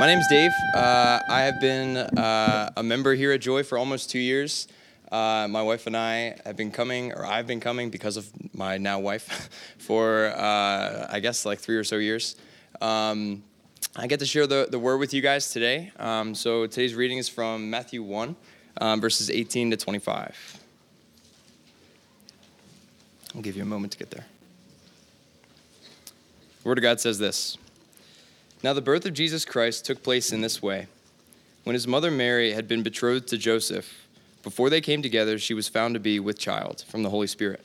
My name's Dave. Uh, I have been uh, a member here at Joy for almost two years. Uh, my wife and I have been coming, or I've been coming because of my now wife, for uh, I guess like three or so years. Um, I get to share the, the word with you guys today. Um, so today's reading is from Matthew 1, um, verses 18 to 25. I'll give you a moment to get there. The Word of God says this. Now, the birth of Jesus Christ took place in this way. When his mother Mary had been betrothed to Joseph, before they came together, she was found to be with child from the Holy Spirit.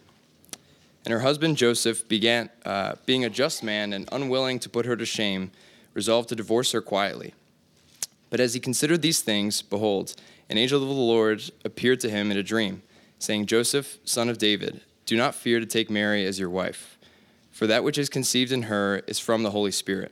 And her husband Joseph began, uh, being a just man and unwilling to put her to shame, resolved to divorce her quietly. But as he considered these things, behold, an angel of the Lord appeared to him in a dream, saying, Joseph, son of David, do not fear to take Mary as your wife, for that which is conceived in her is from the Holy Spirit.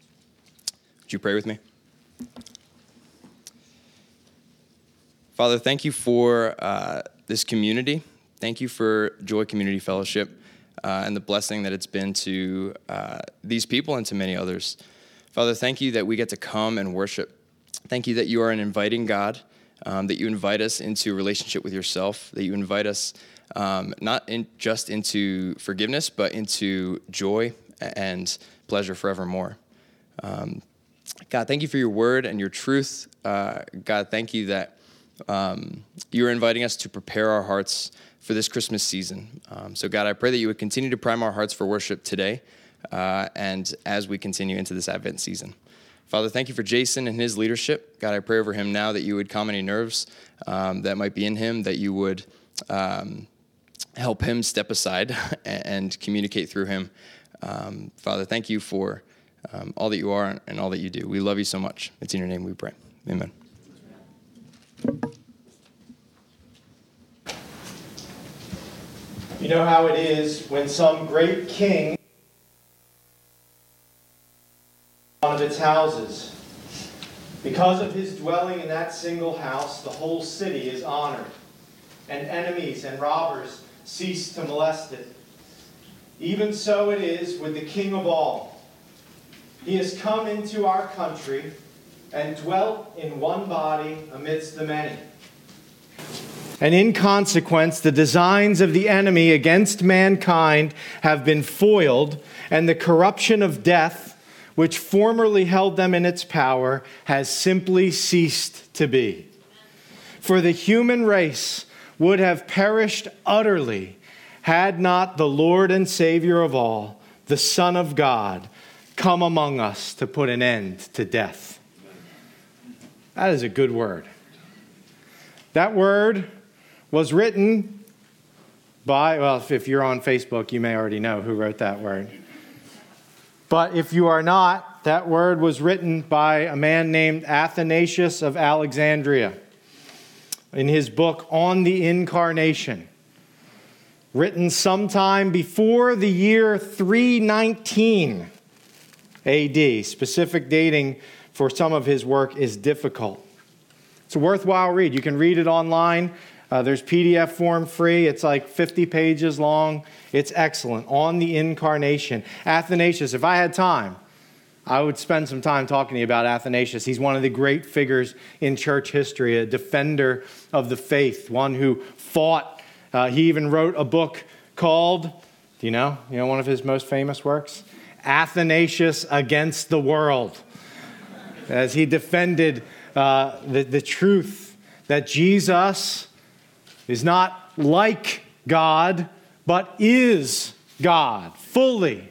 Would you pray with me? Father, thank you for uh, this community. Thank you for Joy Community Fellowship uh, and the blessing that it's been to uh, these people and to many others. Father, thank you that we get to come and worship. Thank you that you are an inviting God, um, that you invite us into relationship with yourself, that you invite us um, not in, just into forgiveness, but into joy and pleasure forevermore. Um, God, thank you for your word and your truth. Uh, God, thank you that um, you are inviting us to prepare our hearts for this Christmas season. Um, so, God, I pray that you would continue to prime our hearts for worship today uh, and as we continue into this Advent season. Father, thank you for Jason and his leadership. God, I pray over him now that you would calm any nerves um, that might be in him, that you would um, help him step aside and communicate through him. Um, Father, thank you for um, all that you are and all that you do. We love you so much. It's in your name we pray. Amen. You know how it is when some great king one of its houses. Because of his dwelling in that single house, the whole city is honored, and enemies and robbers cease to molest it. Even so it is with the king of all he has come into our country and dwelt in one body amidst the many. And in consequence, the designs of the enemy against mankind have been foiled, and the corruption of death, which formerly held them in its power, has simply ceased to be. For the human race would have perished utterly had not the Lord and Savior of all, the Son of God, come among us to put an end to death. That is a good word. That word was written by, well, if you're on Facebook, you may already know who wrote that word. But if you are not, that word was written by a man named Athanasius of Alexandria in his book On the Incarnation, written sometime before the year 319 AD. Specific dating for some of his work is difficult. It's a worthwhile read. You can read it online. Uh, there's PDF form free. It's like 50 pages long. It's excellent. On the incarnation. Athanasius, if I had time, I would spend some time talking to you about Athanasius. He's one of the great figures in church history, a defender of the faith, one who fought. Uh, he even wrote a book called, do you know? You know one of his most famous works? Athanasius against the world as he defended uh, the, the truth that Jesus is not like God, but is God fully.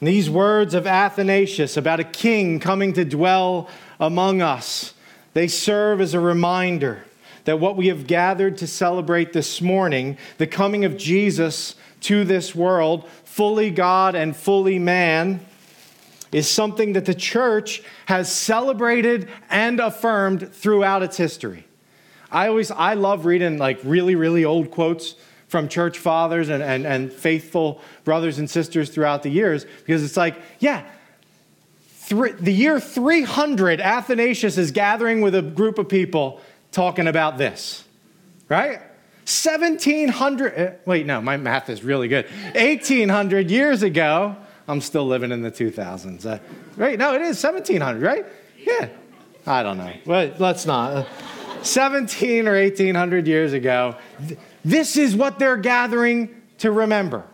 These words of Athanasius about a king coming to dwell among us, they serve as a reminder that what we have gathered to celebrate this morning, the coming of Jesus to this world, fully God and fully man, is something that the church has celebrated and affirmed throughout its history. I always I love reading like really, really old quotes from church fathers and, and, and faithful brothers and sisters throughout the years because it's like, yeah, the year 300, Athanasius is gathering with a group of people talking about this, right? 1700, eh, wait, no, my math is really good. 1800 years ago, I'm still living in the 2000s. Uh, right? No, it is 1700, right? Yeah. I don't know. Well, let's not. 17 or 1800 years ago, this is what they're gathering to remember.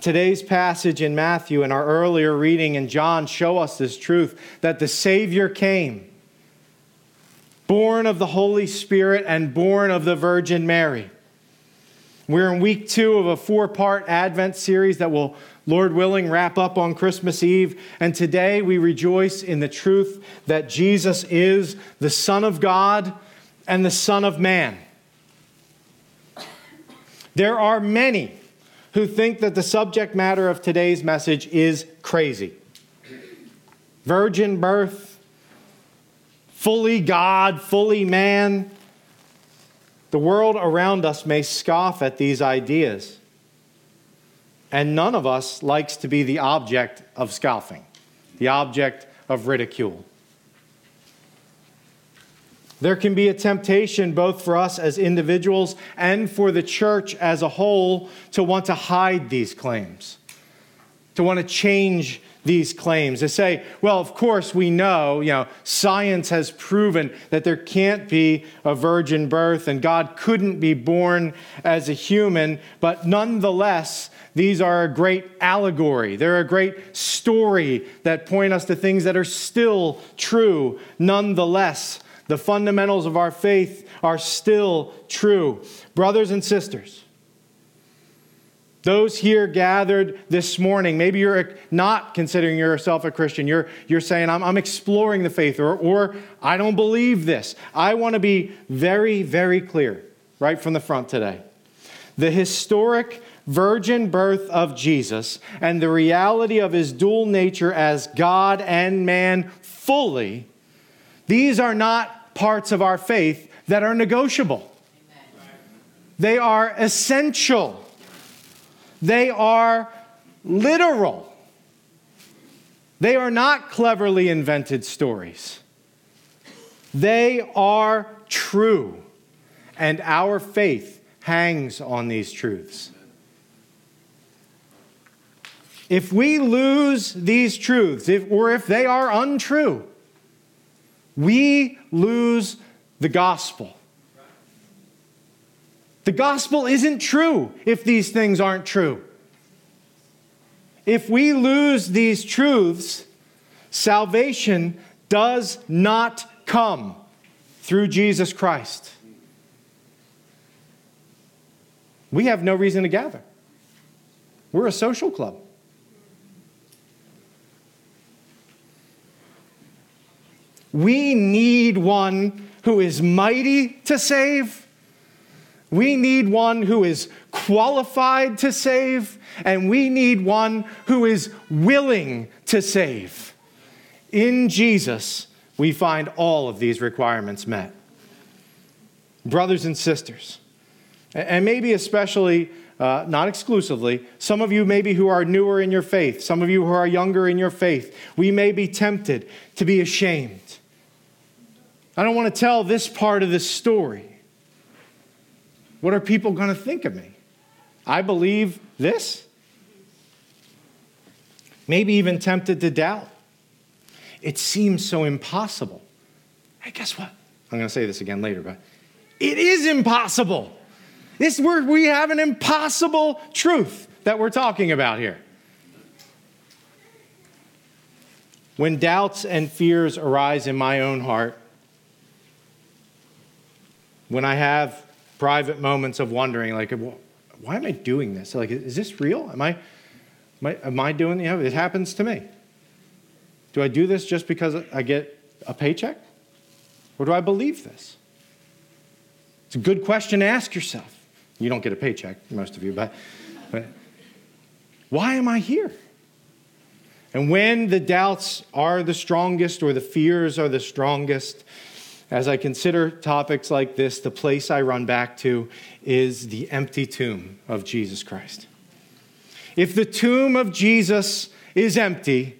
Today's passage in Matthew and our earlier reading in John show us this truth that the Savior came, born of the Holy Spirit and born of the Virgin Mary. We're in week two of a four part Advent series that will, Lord willing, wrap up on Christmas Eve. And today we rejoice in the truth that Jesus is the Son of God and the Son of Man. There are many who think that the subject matter of today's message is crazy. Virgin birth, fully God, fully man. The world around us may scoff at these ideas, and none of us likes to be the object of scoffing, the object of ridicule. There can be a temptation both for us as individuals and for the church as a whole to want to hide these claims, to want to change these claims, to say, well, of course we know, you know, science has proven that there can't be a virgin birth and God couldn't be born as a human, but nonetheless, these are a great allegory. They're a great story that point us to things that are still true nonetheless the fundamentals of our faith are still true. Brothers and sisters, those here gathered this morning, maybe you're not considering yourself a Christian. You're, you're saying, I'm, I'm exploring the faith, or, or I don't believe this. I want to be very, very clear right from the front today. The historic virgin birth of Jesus and the reality of his dual nature as God and man fully, these are not parts of our faith that are negotiable. They are essential. They are literal. They are not cleverly invented stories. They are true. And our faith hangs on these truths. If we lose these truths, if, or if they are untrue, we lose the gospel. The gospel isn't true if these things aren't true. If we lose these truths, salvation does not come through Jesus Christ. We have no reason to gather. We're a social club. We need one who is mighty to save. We need one who is qualified to save. And we need one who is willing to save. In Jesus, we find all of these requirements met. Brothers and sisters, and maybe especially, uh, not exclusively, some of you maybe who are newer in your faith, some of you who are younger in your faith, we may be tempted to be ashamed I don't want to tell this part of the story. What are people going to think of me? I believe this. Maybe even tempted to doubt. It seems so impossible. Hey, guess what? I'm going to say this again later, but it is impossible. This where we have an impossible truth that we're talking about here. When doubts and fears arise in my own heart, when I have private moments of wondering, like, why am I doing this? Like, is this real? Am I, am I, am I doing, you know, it happens to me. Do I do this just because I get a paycheck? Or do I believe this? It's a good question to ask yourself. You don't get a paycheck, most of you, but, but Why am I here? And when the doubts are the strongest or the fears are the strongest, as I consider topics like this, the place I run back to is the empty tomb of Jesus Christ. If the tomb of Jesus is empty,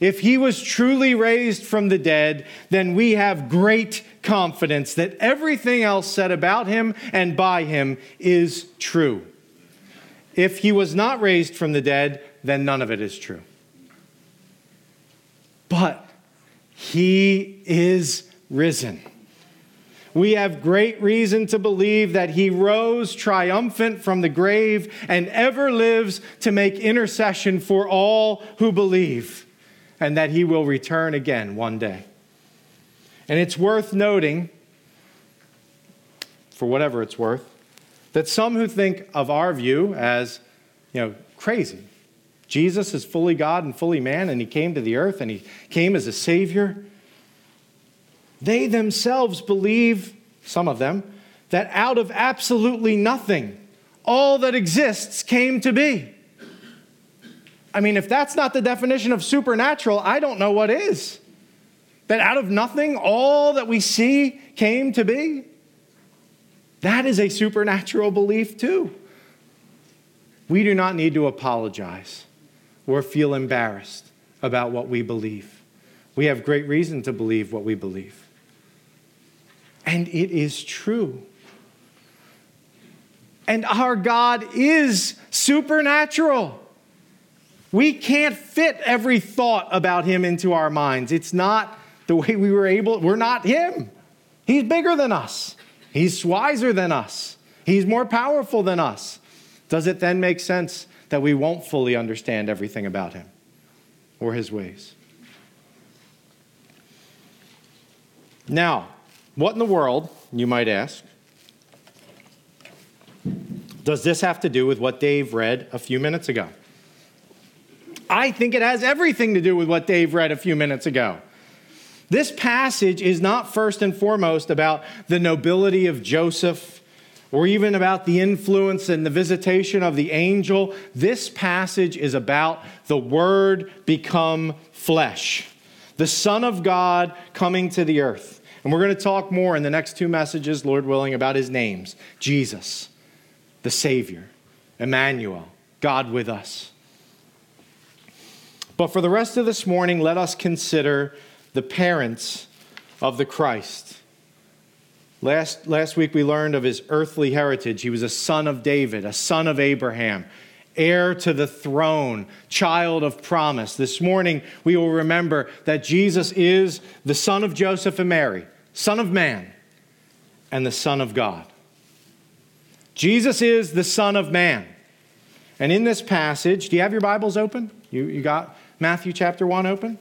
if he was truly raised from the dead, then we have great confidence that everything else said about him and by him is true. If he was not raised from the dead, then none of it is true. But he is risen. We have great reason to believe that he rose triumphant from the grave and ever lives to make intercession for all who believe, and that he will return again one day. And it's worth noting, for whatever it's worth, that some who think of our view as, you know, crazy. Jesus is fully God and fully man, and he came to the earth and he came as a savior. They themselves believe, some of them, that out of absolutely nothing, all that exists came to be. I mean, if that's not the definition of supernatural, I don't know what is. That out of nothing, all that we see came to be. That is a supernatural belief, too. We do not need to apologize or feel embarrassed about what we believe. We have great reason to believe what we believe. And it is true. And our God is supernatural. We can't fit every thought about him into our minds. It's not the way we were able, we're not him. He's bigger than us. He's wiser than us. He's more powerful than us. Does it then make sense that we won't fully understand everything about him or his ways? Now, what in the world, you might ask, does this have to do with what Dave read a few minutes ago? I think it has everything to do with what Dave read a few minutes ago. This passage is not first and foremost about the nobility of Joseph or even about the influence and the visitation of the angel. This passage is about the Word become flesh, the Son of God coming to the earth. And we're going to talk more in the next two messages, Lord willing, about his names Jesus, the Savior, Emmanuel, God with us. But for the rest of this morning, let us consider the parents of the Christ. Last, last week we learned of his earthly heritage. He was a son of David, a son of Abraham, heir to the throne, child of promise. This morning we will remember that Jesus is the son of Joseph and Mary, son of man, and the son of God. Jesus is the son of man. And in this passage, do you have your Bibles open? You, you got Matthew chapter 1 open?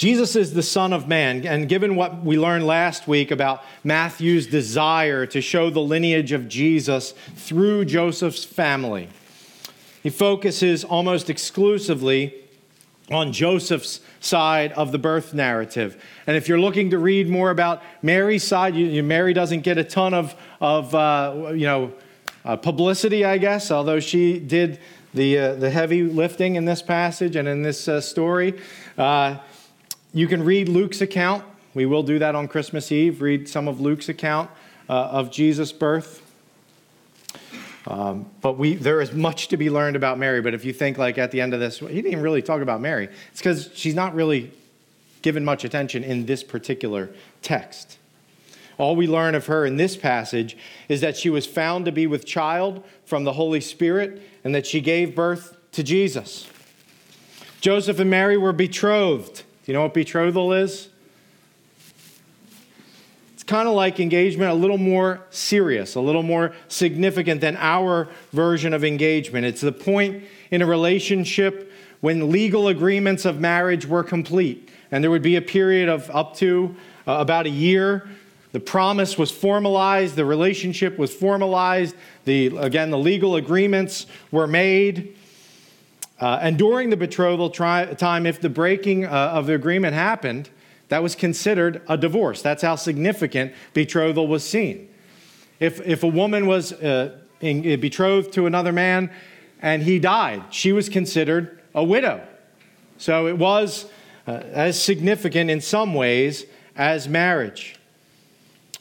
Jesus is the Son of Man, and given what we learned last week about Matthew's desire to show the lineage of Jesus through Joseph's family, he focuses almost exclusively on Joseph's side of the birth narrative. And if you're looking to read more about Mary's side, you, Mary doesn't get a ton of, of uh, you know, uh, publicity, I guess, although she did the, uh, the heavy lifting in this passage and in this uh, story. You can read Luke's account. We will do that on Christmas Eve, read some of Luke's account uh, of Jesus' birth. Um, but we, there is much to be learned about Mary. But if you think, like, at the end of this, he didn't even really talk about Mary, it's because she's not really given much attention in this particular text. All we learn of her in this passage is that she was found to be with child from the Holy Spirit and that she gave birth to Jesus. Joseph and Mary were betrothed. Do you know what betrothal is? It's kind of like engagement, a little more serious, a little more significant than our version of engagement. It's the point in a relationship when legal agreements of marriage were complete. And there would be a period of up to uh, about a year. The promise was formalized, the relationship was formalized, the, again, the legal agreements were made. Uh, and during the betrothal tri- time, if the breaking uh, of the agreement happened, that was considered a divorce. That's how significant betrothal was seen. If, if a woman was uh, in, uh, betrothed to another man and he died, she was considered a widow. So it was uh, as significant in some ways as marriage.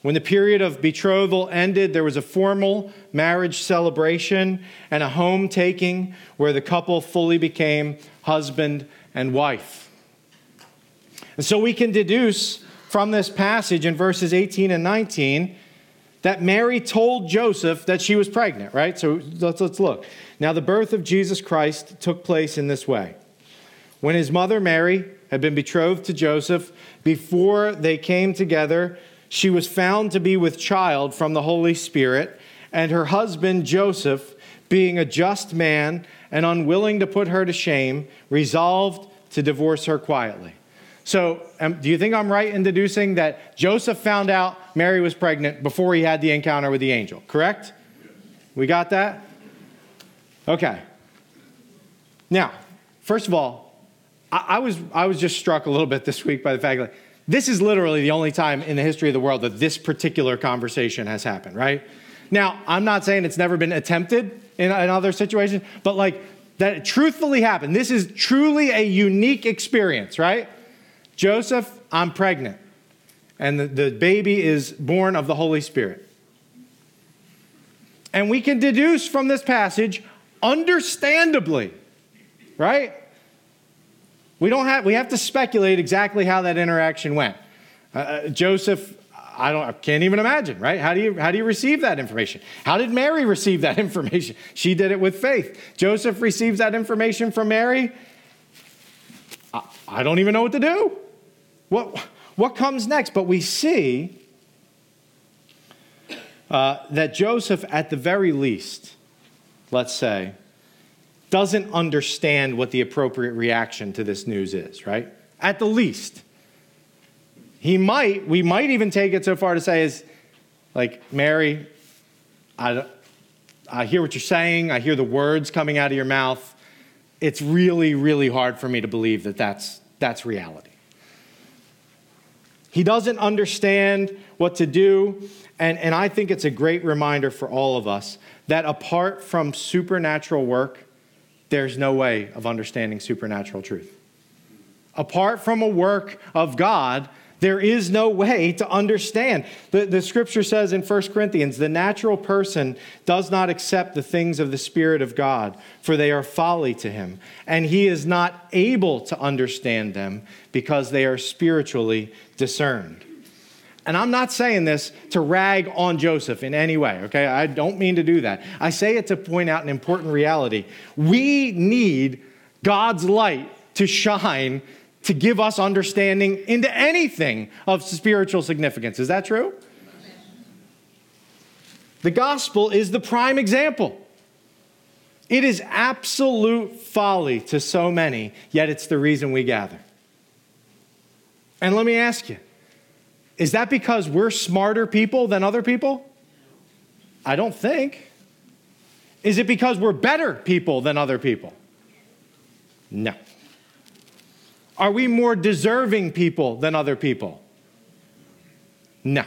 When the period of betrothal ended, there was a formal marriage celebration and a home taking where the couple fully became husband and wife. And so we can deduce from this passage in verses 18 and 19 that Mary told Joseph that she was pregnant, right? So let's, let's look. Now, the birth of Jesus Christ took place in this way. When his mother Mary had been betrothed to Joseph, before they came together, she was found to be with child from the Holy Spirit, and her husband Joseph, being a just man and unwilling to put her to shame, resolved to divorce her quietly. So, um, do you think I'm right in deducing that Joseph found out Mary was pregnant before he had the encounter with the angel? Correct? We got that? Okay. Now, first of all, I, I was, I was just struck a little bit this week by the fact that this is literally the only time in the history of the world that this particular conversation has happened, right? Now, I'm not saying it's never been attempted in, in other situations, but like that truthfully happened. This is truly a unique experience, right? Joseph, I'm pregnant. And the, the baby is born of the Holy Spirit. And we can deduce from this passage, understandably, right? We don't have, we have to speculate exactly how that interaction went. Uh, uh, Joseph, I don't, I can't even imagine, right? How do you, how do you receive that information? How did Mary receive that information? She did it with faith. Joseph receives that information from Mary. I, I don't even know what to do. What, what comes next? But we see uh, that Joseph, at the very least, let's say, doesn't understand what the appropriate reaction to this news is, right? At the least. He might, we might even take it so far to say, is like, Mary, I, I hear what you're saying, I hear the words coming out of your mouth. It's really, really hard for me to believe that that's, that's reality. He doesn't understand what to do. And, and I think it's a great reminder for all of us that apart from supernatural work, there's no way of understanding supernatural truth. Apart from a work of God, there is no way to understand. The, the scripture says in 1 Corinthians the natural person does not accept the things of the Spirit of God, for they are folly to him, and he is not able to understand them because they are spiritually discerned. And I'm not saying this to rag on Joseph in any way, okay? I don't mean to do that. I say it to point out an important reality. We need God's light to shine to give us understanding into anything of spiritual significance. Is that true? The gospel is the prime example. It is absolute folly to so many, yet it's the reason we gather. And let me ask you is that because we're smarter people than other people? I don't think. Is it because we're better people than other people? No. Are we more deserving people than other people? No.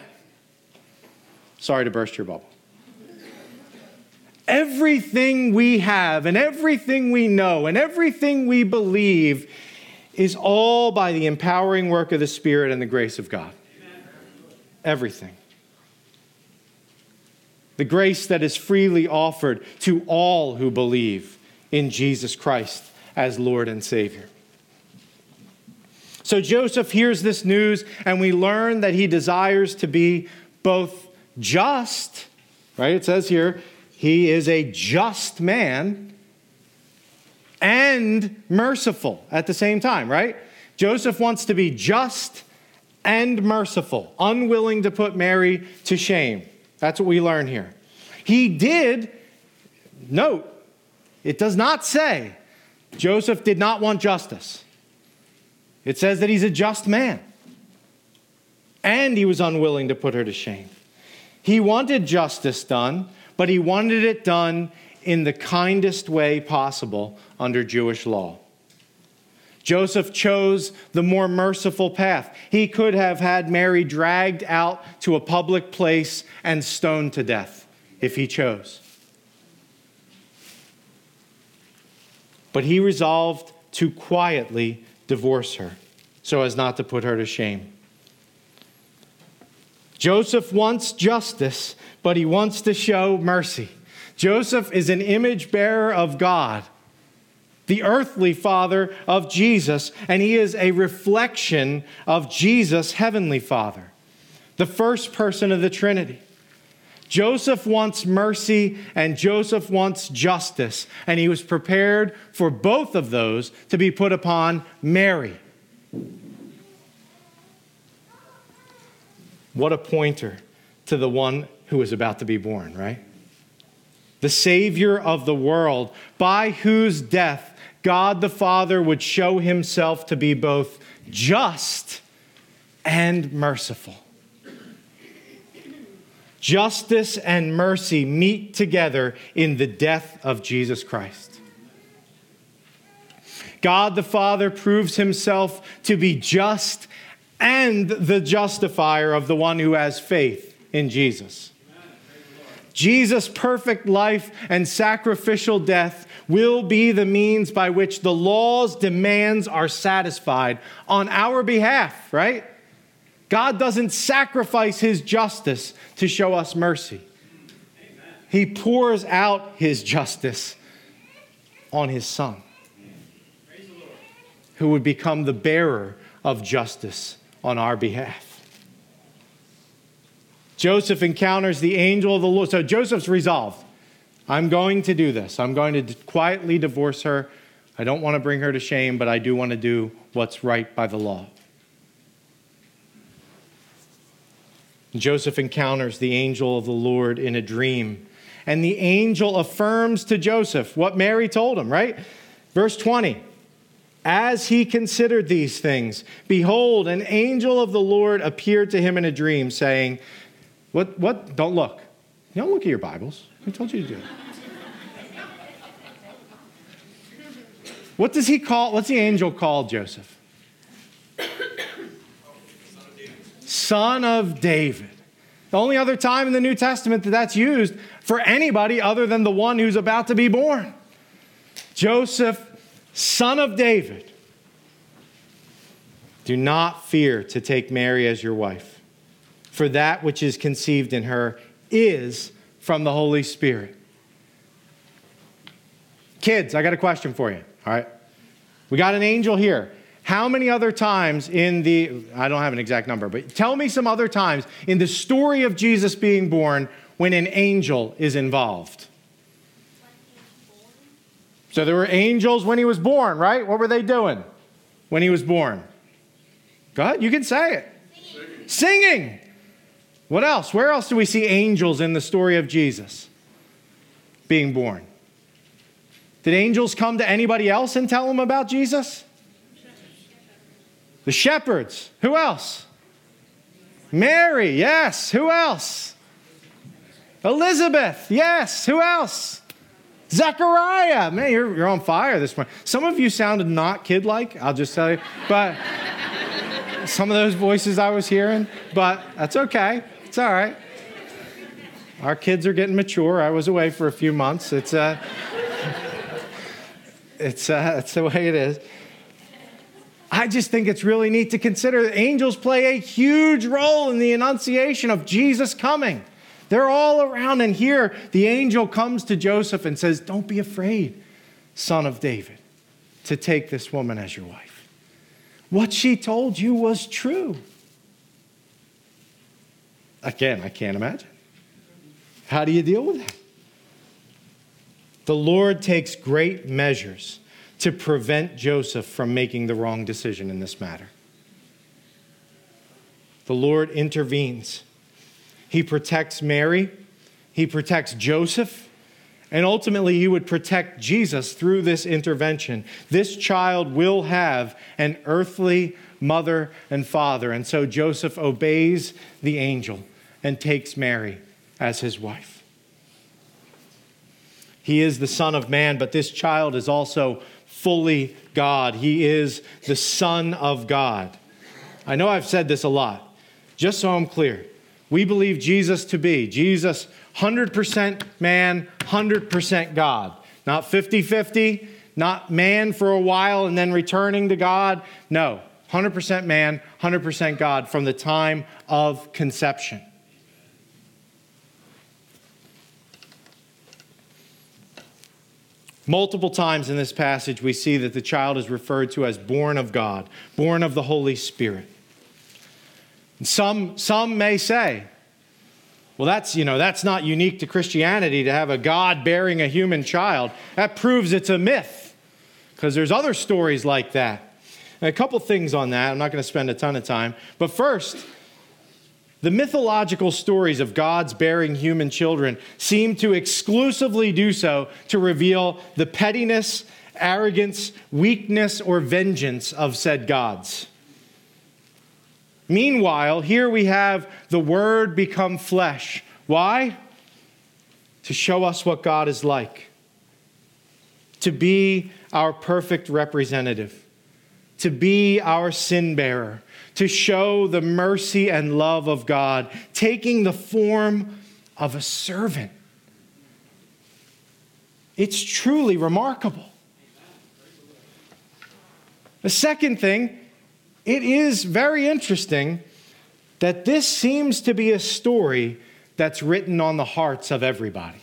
Sorry to burst your bubble. Everything we have and everything we know and everything we believe is all by the empowering work of the Spirit and the grace of God everything. The grace that is freely offered to all who believe in Jesus Christ as Lord and Savior. So Joseph hears this news, and we learn that he desires to be both just, right? It says here, he is a just man and merciful at the same time, right? Joseph wants to be just and merciful, unwilling to put Mary to shame. That's what we learn here. He did, note, it does not say Joseph did not want justice. It says that he's a just man. And he was unwilling to put her to shame. He wanted justice done, but he wanted it done in the kindest way possible under Jewish law. Joseph chose the more merciful path. He could have had Mary dragged out to a public place and stoned to death if he chose. But he resolved to quietly divorce her so as not to put her to shame. Joseph wants justice, but he wants to show mercy. Joseph is an image bearer of God the earthly father of Jesus, and he is a reflection of Jesus' heavenly father, the first person of the Trinity. Joseph wants mercy and Joseph wants justice, and he was prepared for both of those to be put upon Mary. What a pointer to the one who is about to be born, right? The Savior of the world, by whose death God the Father would show himself to be both just and merciful. Justice and mercy meet together in the death of Jesus Christ. God the Father proves himself to be just and the justifier of the one who has faith in Jesus. Jesus' perfect life and sacrificial death will be the means by which the law's demands are satisfied on our behalf, right? God doesn't sacrifice his justice to show us mercy. Amen. He pours out his justice on his son, who would become the bearer of justice on our behalf. Joseph encounters the angel of the Lord. So Joseph's resolved. I'm going to do this. I'm going to quietly divorce her. I don't want to bring her to shame, but I do want to do what's right by the law. Joseph encounters the angel of the Lord in a dream. And the angel affirms to Joseph what Mary told him, right? Verse 20. As he considered these things, behold, an angel of the Lord appeared to him in a dream, saying, What, what? Don't look. Don't look at your Bibles. Who told you to do it? What does he call, what's the angel called Joseph? Son of David. The only other time in the New Testament that that's used for anybody other than the one who's about to be born. Joseph, son of David. Do not fear to take Mary as your wife, for that which is conceived in her is from the Holy Spirit. Kids, I got a question for you. All right. We got an angel here. How many other times in the, I don't have an exact number, but tell me some other times in the story of Jesus being born when an angel is involved? So there were angels when he was born, right? What were they doing when he was born? Go ahead, you can say it. Singing. Singing. What else? Where else do we see angels in the story of Jesus being born? Did angels come to anybody else and tell them about Jesus? The shepherds. Who else? Mary, yes. Who else? Elizabeth, yes. Who else? Zechariah. Man, you're, you're on fire this morning. Some of you sounded not kid like, I'll just tell you. But some of those voices I was hearing, but that's okay. It's all right. Our kids are getting mature. I was away for a few months. It's, uh, it's, uh, it's the way it is. I just think it's really neat to consider that angels play a huge role in the annunciation of Jesus coming. They're all around, and here the angel comes to Joseph and says, Don't be afraid, son of David, to take this woman as your wife. What she told you was true. Again, I can't imagine. How do you deal with that? The Lord takes great measures to prevent Joseph from making the wrong decision in this matter. The Lord intervenes. He protects Mary, he protects Joseph, and ultimately he would protect Jesus through this intervention. This child will have an earthly mother and father, and so Joseph obeys the angel and takes Mary as his wife. He is the Son of Man, but this child is also fully God. He is the Son of God. I know I've said this a lot. Just so I'm clear, we believe Jesus to be Jesus 100% man, 100% God. Not 50 50, not man for a while and then returning to God. No, 100% man, 100% God from the time of conception. Multiple times in this passage, we see that the child is referred to as born of God, born of the Holy Spirit. Some, some may say, well, that's, you know, that's not unique to Christianity to have a God bearing a human child. That proves it's a myth because there's other stories like that. And a couple things on that. I'm not going to spend a ton of time. But first, the mythological stories of God's bearing human children seem to exclusively do so to reveal the pettiness, arrogance, weakness, or vengeance of said gods. Meanwhile, here we have the Word become flesh. Why? To show us what God is like, to be our perfect representative, to be our sin bearer to show the mercy and love of God, taking the form of a servant. It's truly remarkable. The second thing, it is very interesting that this seems to be a story that's written on the hearts of everybody.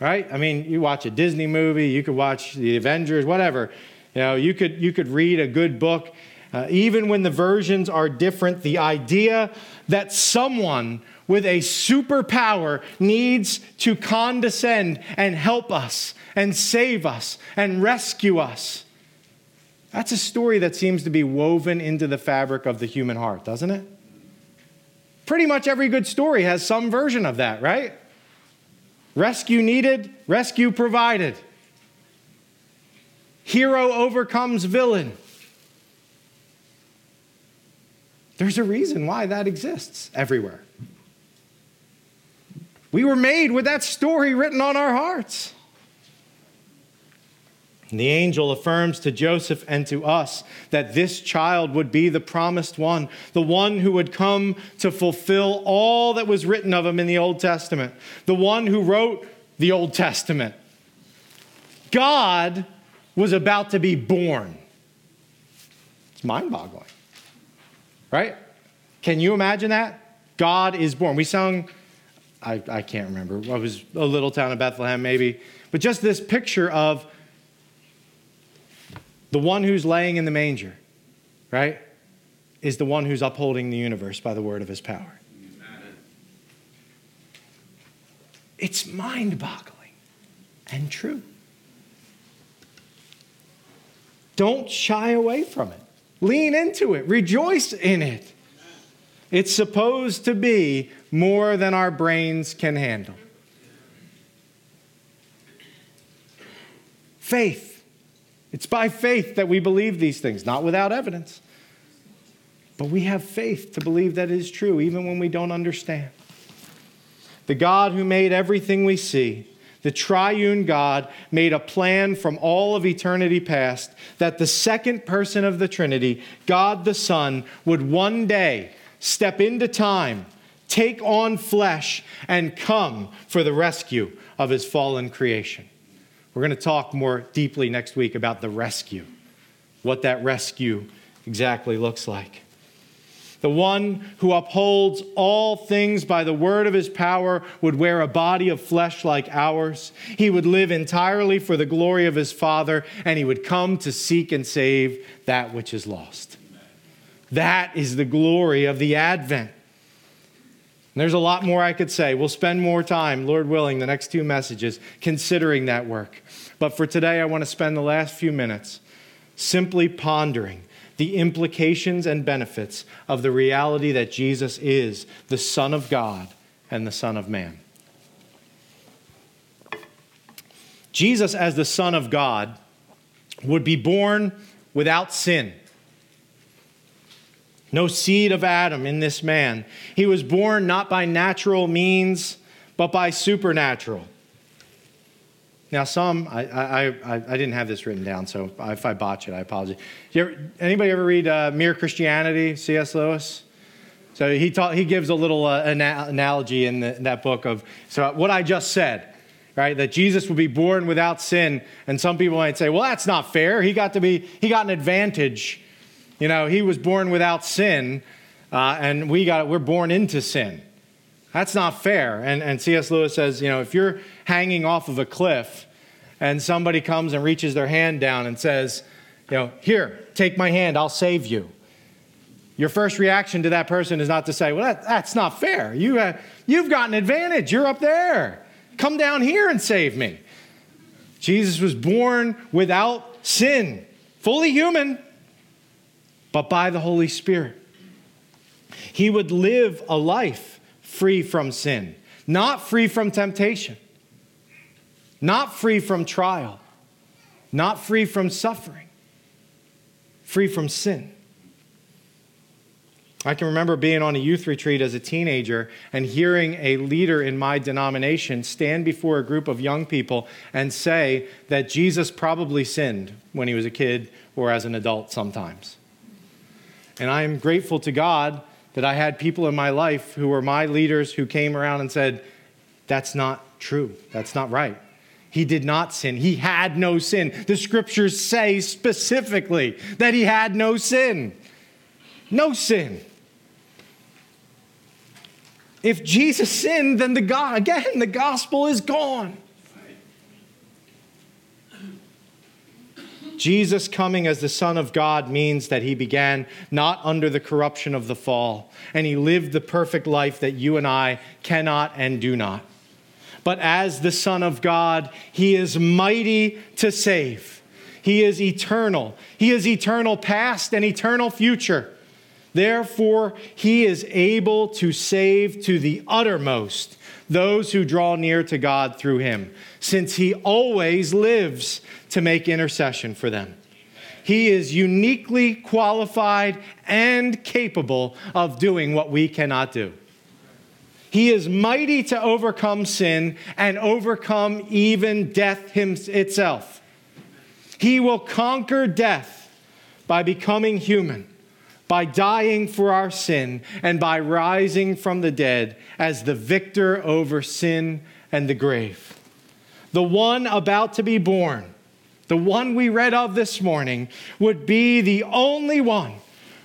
Right? I mean, you watch a Disney movie, you could watch the Avengers, whatever. You know, you could you could read a good book uh, even when the versions are different, the idea that someone with a superpower needs to condescend and help us and save us and rescue us. That's a story that seems to be woven into the fabric of the human heart, doesn't it? Pretty much every good story has some version of that, right? Rescue needed, rescue provided. Hero overcomes villain. There's a reason why that exists everywhere. We were made with that story written on our hearts. And the angel affirms to Joseph and to us that this child would be the promised one, the one who would come to fulfill all that was written of him in the Old Testament, the one who wrote the Old Testament. God was about to be born. It's mind boggling. Right? Can you imagine that? God is born. We sung, I, I can't remember, it was a little town of Bethlehem maybe, but just this picture of the one who's laying in the manger, right, is the one who's upholding the universe by the word of his power. It's mind boggling and true. Don't shy away from it. Lean into it, rejoice in it. It's supposed to be more than our brains can handle. Faith. It's by faith that we believe these things, not without evidence. But we have faith to believe that it is true, even when we don't understand. The God who made everything we see the triune God made a plan from all of eternity past that the second person of the Trinity, God the Son, would one day step into time, take on flesh, and come for the rescue of his fallen creation. We're going to talk more deeply next week about the rescue, what that rescue exactly looks like the one who upholds all things by the word of his power, would wear a body of flesh like ours. He would live entirely for the glory of his Father, and he would come to seek and save that which is lost. That is the glory of the Advent. And there's a lot more I could say. We'll spend more time, Lord willing, the next two messages considering that work. But for today, I want to spend the last few minutes simply pondering the implications and benefits of the reality that Jesus is the Son of God and the Son of Man. Jesus, as the Son of God, would be born without sin. No seed of Adam in this man. He was born not by natural means, but by supernatural. Now, some, I, I, I, I didn't have this written down, so if I botch it, I apologize. Ever, anybody ever read uh, Mere Christianity, C.S. Lewis? So he, taught, he gives a little uh, ana- analogy in, the, in that book of so what I just said, right? That Jesus would be born without sin. And some people might say, well, that's not fair. He got to be, he got an advantage. You know, he was born without sin, uh, and we got, we're born into sin. That's not fair. And, and C.S. Lewis says, you know, if you're hanging off of a cliff and somebody comes and reaches their hand down and says, you know, here, take my hand, I'll save you. Your first reaction to that person is not to say, well, that, that's not fair. You have, you've got an advantage. You're up there. Come down here and save me. Jesus was born without sin, fully human, but by the Holy Spirit. He would live a life free from sin, not free from temptation, not free from trial, not free from suffering, free from sin. I can remember being on a youth retreat as a teenager and hearing a leader in my denomination stand before a group of young people and say that Jesus probably sinned when he was a kid or as an adult sometimes. And I am grateful to God that I had people in my life who were my leaders who came around and said, That's not true. That's not right. He did not sin. He had no sin. The scriptures say specifically that he had no sin. No sin. If Jesus sinned, then the God, again, the gospel is gone. Jesus coming as the Son of God means that he began not under the corruption of the fall, and he lived the perfect life that you and I cannot and do not. But as the Son of God, he is mighty to save. He is eternal. He is eternal past and eternal future. Therefore, he is able to save to the uttermost those who draw near to God through him, since he always lives to make intercession for them. He is uniquely qualified and capable of doing what we cannot do. He is mighty to overcome sin and overcome even death itself. He will conquer death by becoming human, by dying for our sin, and by rising from the dead as the victor over sin and the grave. The one about to be born the one we read of this morning, would be the only one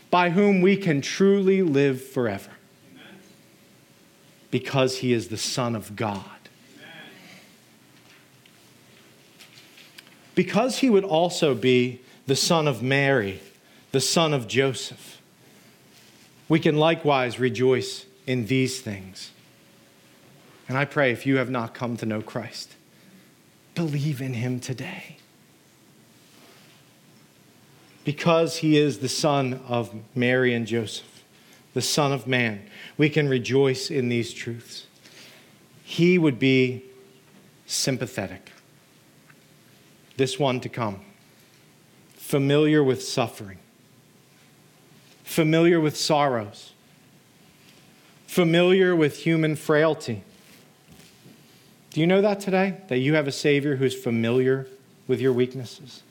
by whom we can truly live forever. Because he is the Son of God. Because he would also be the son of Mary, the son of Joseph, we can likewise rejoice in these things. And I pray if you have not come to know Christ, believe in him today because he is the son of Mary and Joseph, the Son of Man, we can rejoice in these truths. He would be sympathetic, this one to come, familiar with suffering, familiar with sorrows, familiar with human frailty. Do you know that today? That you have a Savior who's familiar with your weaknesses?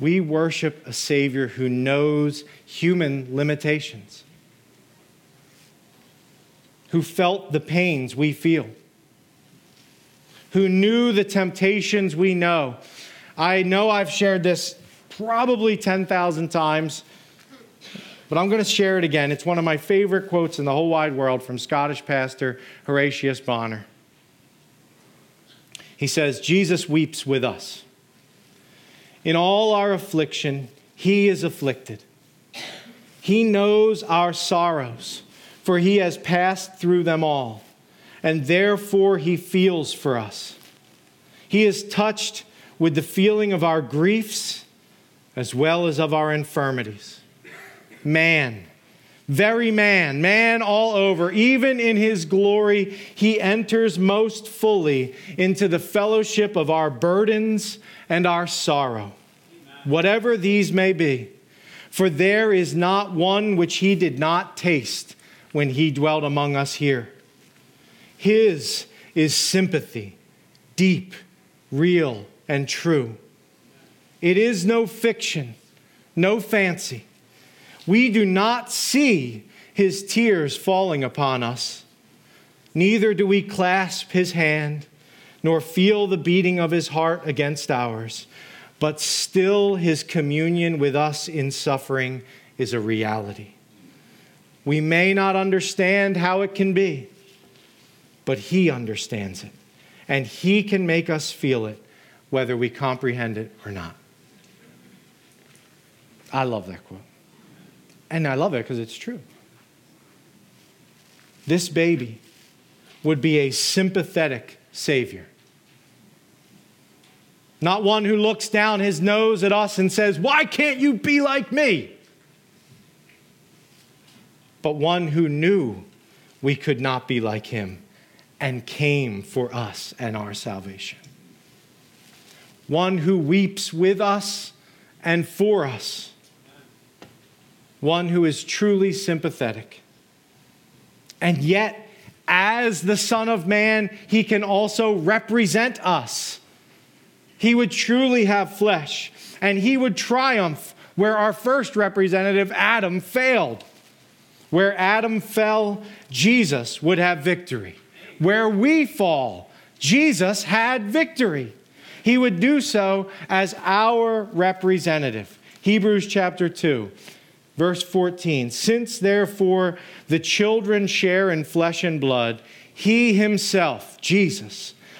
We worship a Savior who knows human limitations, who felt the pains we feel, who knew the temptations we know. I know I've shared this probably 10,000 times, but I'm going to share it again. It's one of my favorite quotes in the whole wide world from Scottish pastor Horatius Bonar. He says, Jesus weeps with us. In all our affliction, he is afflicted. He knows our sorrows, for he has passed through them all, and therefore he feels for us. He is touched with the feeling of our griefs as well as of our infirmities. Man, very man, man all over, even in his glory, he enters most fully into the fellowship of our burdens and our sorrow, whatever these may be. For there is not one which he did not taste when he dwelt among us here. His is sympathy, deep, real, and true. It is no fiction, no fancy. We do not see his tears falling upon us, neither do we clasp his hand, nor feel the beating of his heart against ours, but still his communion with us in suffering is a reality. We may not understand how it can be, but he understands it, and he can make us feel it, whether we comprehend it or not. I love that quote. And I love it because it's true. This baby would be a sympathetic Savior. Not one who looks down his nose at us and says, Why can't you be like me? But one who knew we could not be like him and came for us and our salvation. One who weeps with us and for us one who is truly sympathetic. And yet, as the Son of Man, he can also represent us. He would truly have flesh, and he would triumph where our first representative, Adam, failed. Where Adam fell, Jesus would have victory. Where we fall, Jesus had victory. He would do so as our representative. Hebrews chapter 2. Verse 14 Since therefore the children share in flesh and blood, he himself, Jesus,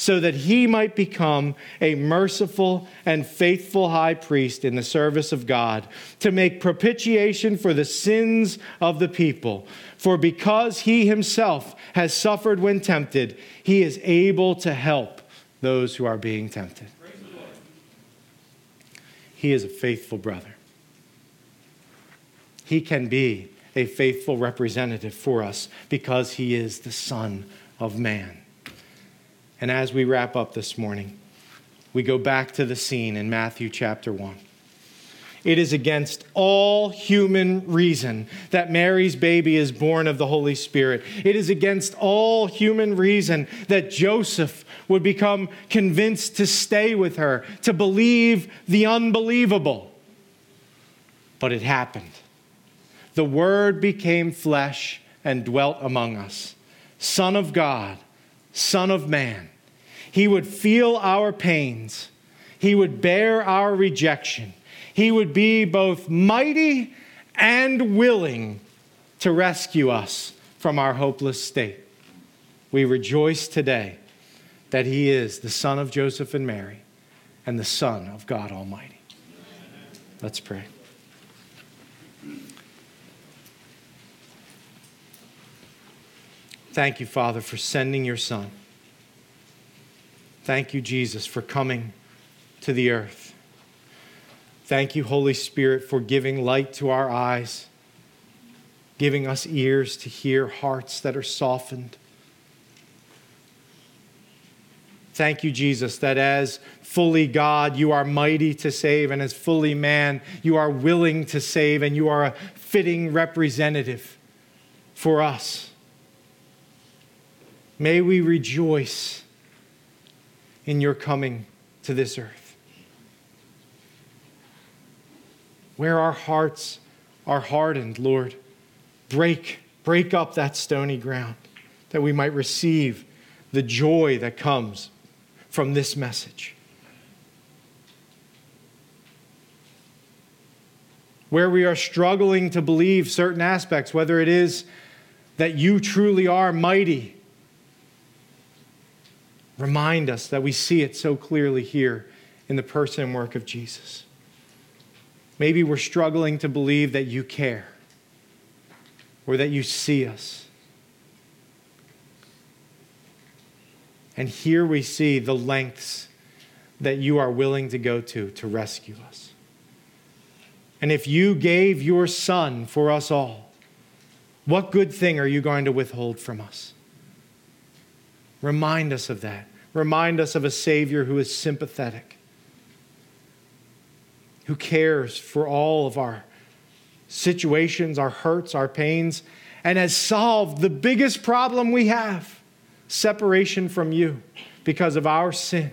so that he might become a merciful and faithful high priest in the service of God, to make propitiation for the sins of the people. For because he himself has suffered when tempted, he is able to help those who are being tempted. He is a faithful brother. He can be a faithful representative for us because he is the Son of Man. And as we wrap up this morning, we go back to the scene in Matthew chapter 1. It is against all human reason that Mary's baby is born of the Holy Spirit. It is against all human reason that Joseph would become convinced to stay with her, to believe the unbelievable. But it happened the Word became flesh and dwelt among us. Son of God, Son of Man. He would feel our pains, He would bear our rejection. He would be both mighty and willing to rescue us from our hopeless state. We rejoice today that He is the Son of Joseph and Mary and the Son of God Almighty. Let's pray. Thank you, Father, for sending your Son. Thank you, Jesus, for coming to the earth. Thank you, Holy Spirit, for giving light to our eyes, giving us ears to hear, hearts that are softened. Thank you, Jesus, that as fully God, you are mighty to save, and as fully man, you are willing to save, and you are a fitting representative for us. May we rejoice in your coming to this earth. Where our hearts are hardened, Lord, break, break up that stony ground that we might receive the joy that comes from this message. Where we are struggling to believe certain aspects, whether it is that you truly are mighty Remind us that we see it so clearly here in the person and work of Jesus. Maybe we're struggling to believe that you care or that you see us. And here we see the lengths that you are willing to go to to rescue us. And if you gave your Son for us all, what good thing are you going to withhold from us? Remind us of that. Remind us of a Savior who is sympathetic, who cares for all of our situations, our hurts, our pains, and has solved the biggest problem we have separation from you because of our sin.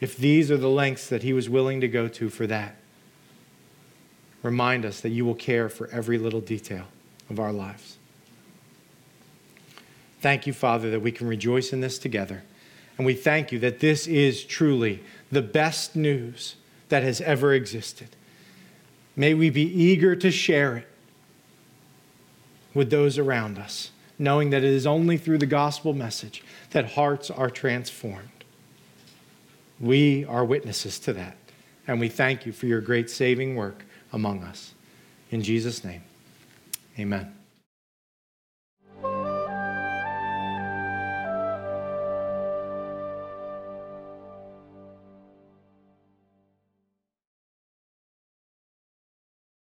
If these are the lengths that he was willing to go to for that, remind us that you will care for every little detail of our lives. Thank you, Father, that we can rejoice in this together. And we thank you that this is truly the best news that has ever existed. May we be eager to share it with those around us, knowing that it is only through the gospel message that hearts are transformed. We are witnesses to that, and we thank you for your great saving work among us. In Jesus' name, amen.